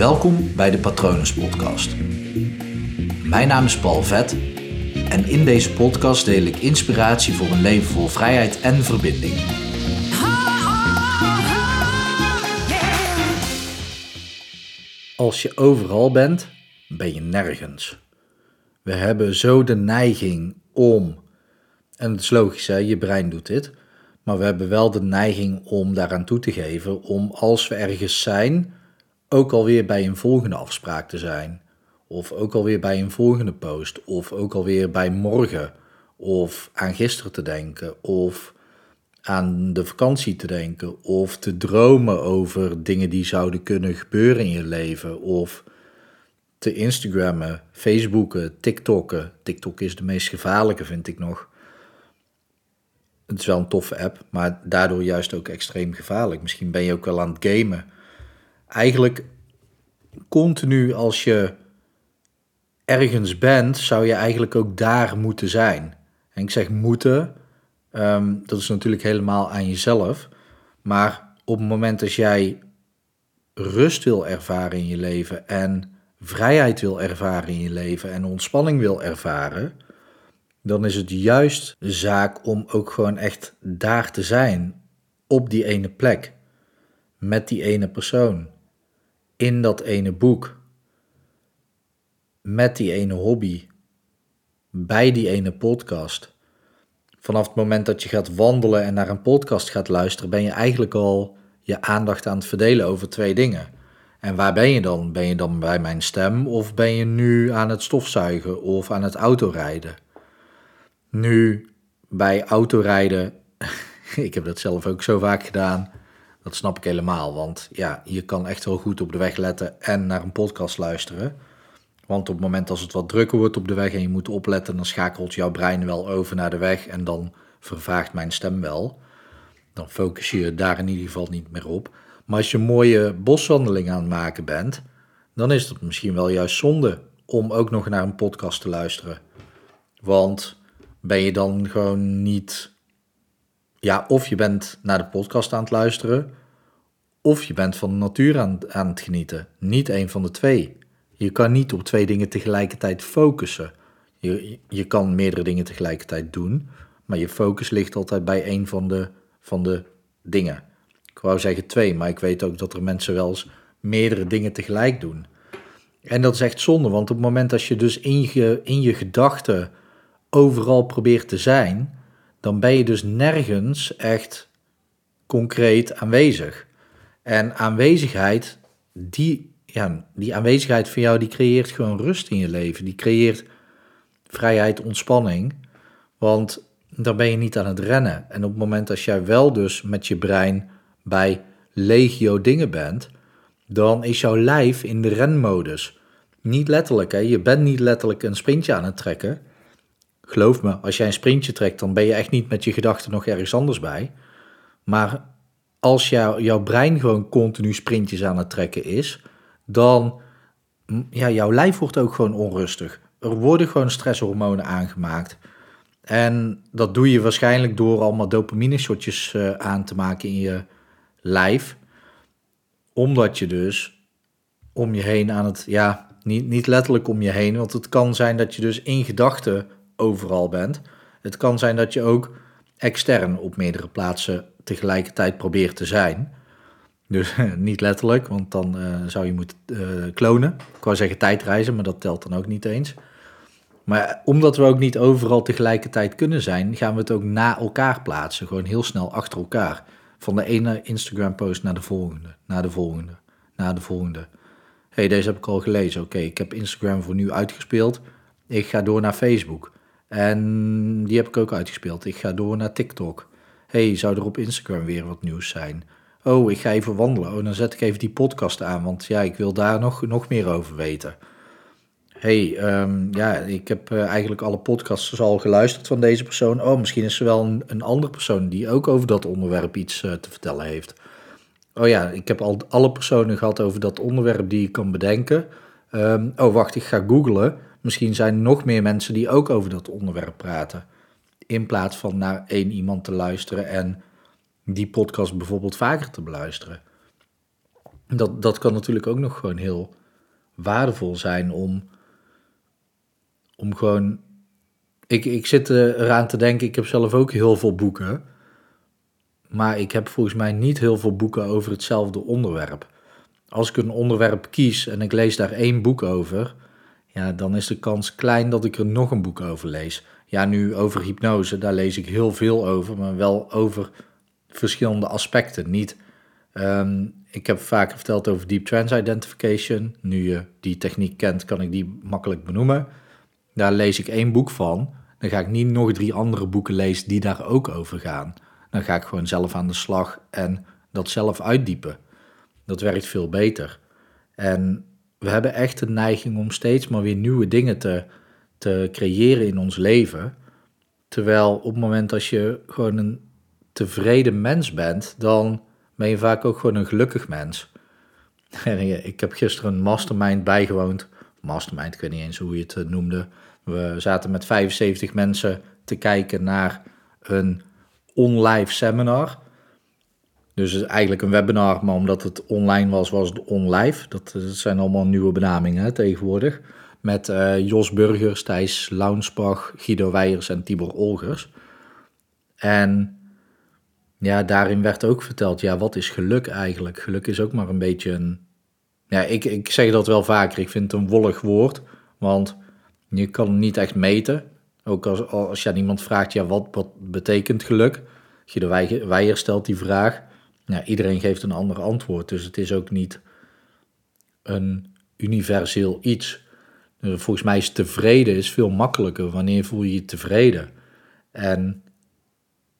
Welkom bij de Patronus Podcast. Mijn naam is Paul Vet en in deze podcast deel ik inspiratie voor een leven vol vrijheid en verbinding. Als je overal bent, ben je nergens. We hebben zo de neiging om, en het is logisch, hè, je brein doet dit, maar we hebben wel de neiging om daaraan toe te geven om als we ergens zijn, ook alweer bij een volgende afspraak te zijn. Of ook alweer bij een volgende post. Of ook alweer bij morgen. Of aan gisteren te denken. Of aan de vakantie te denken. Of te dromen over dingen die zouden kunnen gebeuren in je leven. Of te Instagrammen, Facebooken, TikTokken. TikTok is de meest gevaarlijke, vind ik nog. Het is wel een toffe app, maar daardoor juist ook extreem gevaarlijk. Misschien ben je ook wel aan het gamen. Eigenlijk continu als je ergens bent, zou je eigenlijk ook daar moeten zijn. En ik zeg moeten, ehm, dat is natuurlijk helemaal aan jezelf. Maar op het moment dat jij rust wil ervaren in je leven en vrijheid wil ervaren in je leven en ontspanning wil ervaren, dan is het juist zaak om ook gewoon echt daar te zijn, op die ene plek, met die ene persoon, in dat ene boek, met die ene hobby, bij die ene podcast. Vanaf het moment dat je gaat wandelen en naar een podcast gaat luisteren, ben je eigenlijk al je aandacht aan het verdelen over twee dingen. En waar ben je dan? Ben je dan bij mijn stem of ben je nu aan het stofzuigen of aan het autorijden? Nu, bij autorijden, ik heb dat zelf ook zo vaak gedaan, dat snap ik helemaal. Want ja, je kan echt heel goed op de weg letten en naar een podcast luisteren. Want op het moment als het wat drukker wordt op de weg en je moet opletten, dan schakelt jouw brein wel over naar de weg en dan vervaagt mijn stem wel. Dan focus je daar in ieder geval niet meer op. Maar als je een mooie boswandeling aan het maken bent, dan is het misschien wel juist zonde om ook nog naar een podcast te luisteren. Want ben je dan gewoon niet. Ja, of je bent naar de podcast aan het luisteren, of je bent van de natuur aan, aan het genieten. Niet een van de twee. Je kan niet op twee dingen tegelijkertijd focussen. Je, je kan meerdere dingen tegelijkertijd doen, maar je focus ligt altijd bij een van de, van de dingen. Ik wou zeggen twee, maar ik weet ook dat er mensen wel eens meerdere dingen tegelijk doen. En dat is echt zonde, want op het moment dat je dus in je, in je gedachten overal probeert te zijn, dan ben je dus nergens echt concreet aanwezig. En aanwezigheid, die, ja, die aanwezigheid van jou, die creëert gewoon rust in je leven. Die creëert vrijheid, ontspanning. Want dan ben je niet aan het rennen. En op het moment dat jij wel dus met je brein bij legio dingen bent, dan is jouw lijf in de renmodus. Niet letterlijk, hè? je bent niet letterlijk een sprintje aan het trekken. Geloof me, als jij een sprintje trekt, dan ben je echt niet met je gedachten nog ergens anders bij. Maar als jou, jouw brein gewoon continu sprintjes aan het trekken is, dan ja, jouw lijf wordt ook gewoon onrustig. Er worden gewoon stresshormonen aangemaakt. En dat doe je waarschijnlijk door allemaal dopamine shotjes uh, aan te maken in je lijf. Omdat je dus om je heen aan het, ja, niet, niet letterlijk om je heen, want het kan zijn dat je dus in gedachten overal bent. Het kan zijn dat je ook extern op meerdere plaatsen tegelijkertijd probeert te zijn. Dus niet letterlijk, want dan uh, zou je moeten uh, klonen. Ik wou zeggen tijdreizen, maar dat telt dan ook niet eens. Maar omdat we ook niet overal tegelijkertijd kunnen zijn, gaan we het ook na elkaar plaatsen. Gewoon heel snel achter elkaar. Van de ene Instagram-post naar de volgende, naar de volgende, naar de volgende. hey, deze heb ik al gelezen. Oké, ik heb Instagram voor nu uitgespeeld. Ik ga door naar Facebook. En die heb ik ook uitgespeeld. Ik ga door naar TikTok. hey, zou er op Instagram weer wat nieuws zijn? Oh, ik ga even wandelen. Oh, dan zet ik even die podcast aan, want ja, ik wil daar nog, nog meer over weten. hey, um, ja, ik heb uh, eigenlijk alle podcasts al geluisterd van deze persoon. Oh, misschien is er wel een, een andere persoon die ook over dat onderwerp iets uh, te vertellen heeft. Oh ja, ik heb al alle personen gehad over dat onderwerp die ik kan bedenken. Um, oh, wacht, ik ga googlen. Misschien zijn er nog meer mensen die ook over dat onderwerp praten. In plaats van naar één iemand te luisteren en die podcast bijvoorbeeld vaker te beluisteren. Dat, dat kan natuurlijk ook nog gewoon heel waardevol zijn om, om gewoon. Ik, ik zit eraan te denken, ik heb zelf ook heel veel boeken. Maar ik heb volgens mij niet heel veel boeken over hetzelfde onderwerp. Als ik een onderwerp kies en ik lees daar één boek over, ja, dan is de kans klein dat ik er nog een boek over lees. Ja, nu over hypnose, daar lees ik heel veel over, maar wel over verschillende aspecten. Niet, ehm, ik heb vaak verteld over Deep Trance Identification. Nu je die techniek kent, kan ik die makkelijk benoemen. Daar lees ik één boek van. Dan ga ik niet nog drie andere boeken lezen die daar ook over gaan. Dan ga ik gewoon zelf aan de slag en dat zelf uitdiepen. Dat werkt veel beter. En we hebben echt de neiging om steeds maar weer nieuwe dingen te, te creëren in ons leven. Terwijl op het moment dat je gewoon een tevreden mens bent, dan ben je vaak ook gewoon een gelukkig mens. En ik heb gisteren een mastermind bijgewoond. Mastermind, ik weet niet eens hoe je het eh, noemde. We zaten met 75 mensen te kijken naar een online seminar. Dus eigenlijk een webinar, maar omdat het online was, was het onlive. Dat, dat zijn allemaal nieuwe benamingen tegenwoordig. Met uh, Jos Burgers, Thijs Launsbach, Guido Weijers en Tibor Olgers. En ja, daarin werd ook verteld, ja, wat is geluk eigenlijk? Geluk is ook maar een beetje een... Ja, ik, ik zeg dat wel vaker, ik vind het een wollig woord, want je kan het niet echt meten. Ook als, als je aan iemand vraagt, ja, wat, wat betekent geluk? Guido Weijer stelt die vraag. Ja, iedereen geeft een ander antwoord, dus het is ook niet een universeel iets. Dus volgens mij is tevreden is veel makkelijker. Wanneer voel je je tevreden? En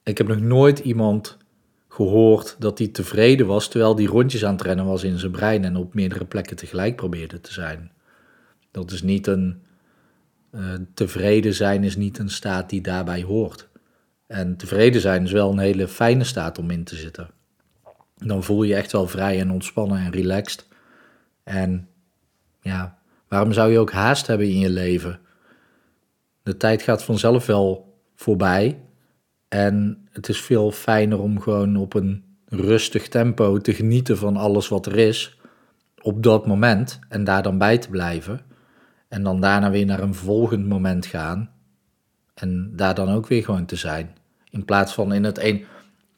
ik heb nog nooit iemand gehoord dat hij tevreden was terwijl die rondjes aan het rennen was in zijn brein en op meerdere plekken tegelijk probeerde te zijn. Dat is niet een. Uh, tevreden zijn is niet een staat die daarbij hoort. En tevreden zijn is wel een hele fijne staat om in te zitten. Dan voel je je echt wel vrij en ontspannen en relaxed. En ja, waarom zou je ook haast hebben in je leven? De tijd gaat vanzelf wel voorbij. En het is veel fijner om gewoon op een rustig tempo te genieten van alles wat er is. Op dat moment en daar dan bij te blijven. En dan daarna weer naar een volgend moment gaan. En daar dan ook weer gewoon te zijn. In plaats van in het een.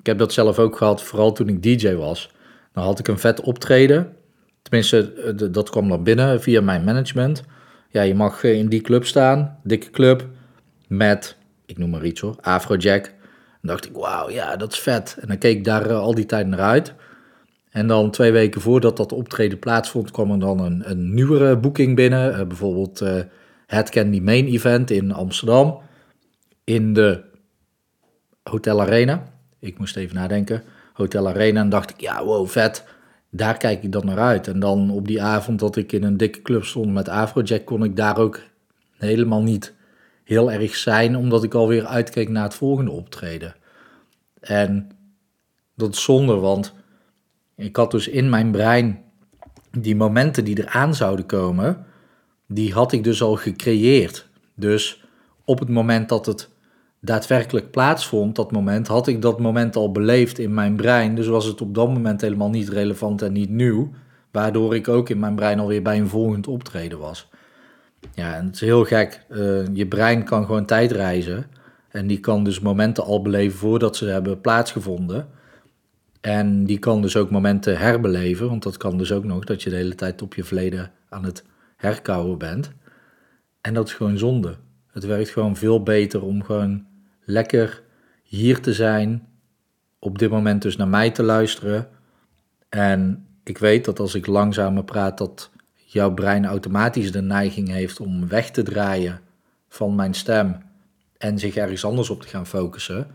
Ik heb dat zelf ook gehad, vooral toen ik DJ was. Dan had ik een vet optreden. Tenminste, eh, dat kwam dan binnen via mijn management. Ja, je mag eh, in die club staan, dikke club, met, ik noem maar iets hoor, Afrojack. Dan dacht ik, wauw, ja, dat is vet. En dan keek ik daar eh, al die tijd naar uit. En dan twee weken voordat dat optreden plaatsvond, kwam er dan een, een nieuwere boeking binnen. bijvoorbeeld het Candy Main Event in Amsterdam. In de Hotel Arena. Ik moest even nadenken. Hotel Arena en dacht ik, ja, wow, vet. Daar kijk ik dan naar uit. En dan op die avond dat ik in een dikke club stond met Afrojack, kon ik daar ook helemaal niet heel erg zijn, omdat ik alweer uitkeek naar het volgende optreden. En dat is zonde, want ik had dus in mijn brein die momenten die eraan zouden komen, die had ik dus al gecreëerd. Dus op het moment dat het daadwerkelijk plaatsvond, dat moment, had ik dat moment al beleefd in mijn brein. Dus was het op dat moment helemaal niet relevant en niet nieuw. Waardoor ik ook in mijn brein alweer bij een volgend optreden was. Ja, en het is heel gek. Uh, je brein kan gewoon tijdreizen. En die kan dus momenten al beleven voordat ze hebben plaatsgevonden. En die kan dus ook momenten herbeleven. Want dat kan dus ook nog, dat je de hele tijd op je verleden aan het herkouwen bent. En dat is gewoon zonde. Het werkt gewoon veel beter om gewoon lekker hier te zijn, op dit moment dus naar mij te luisteren. En ik weet dat als ik langzamer praat, dat jouw brein automatisch de neiging heeft om weg te draaien van mijn stem en zich ergens anders op te gaan focussen.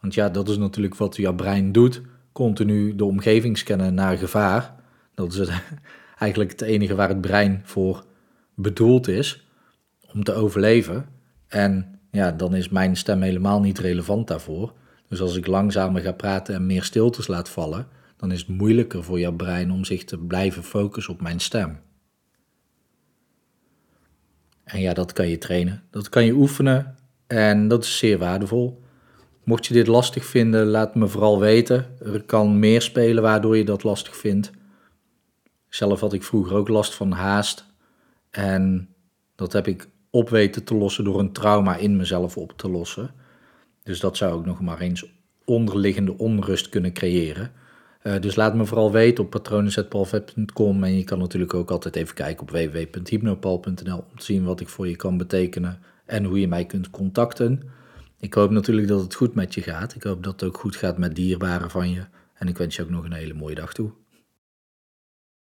Want ja, dat is natuurlijk wat jouw brein doet. Continu de omgeving scannen naar gevaar. Dat is eigenlijk het enige waar het brein voor bedoeld is om te overleven. En ja, dan is mijn stem helemaal niet relevant daarvoor. Dus als ik langzamer ga praten en meer stiltes laat vallen, dan is het moeilijker voor jouw brein om zich te blijven focussen op mijn stem. En ja, dat kan je trainen, dat kan je oefenen en dat is zeer waardevol. Mocht je dit lastig vinden, laat me vooral weten. Er kan meer spelen waardoor je dat lastig vindt. Zelf had ik vroeger ook last van haast. En dat heb ik op weten te lossen door een trauma in mezelf op te lossen. Dus dat zou ook nog maar eens onderliggende onrust kunnen creëren. Uh, dus laat me vooral weten op patronen.palvet.com en je kan natuurlijk ook altijd even kijken op www.hypnopal.nl om te zien wat ik voor je kan betekenen en hoe je mij kunt contacten. Ik hoop natuurlijk dat het goed met je gaat. Ik hoop dat het ook goed gaat met dierbaren van je. En ik wens je ook nog een hele mooie dag toe.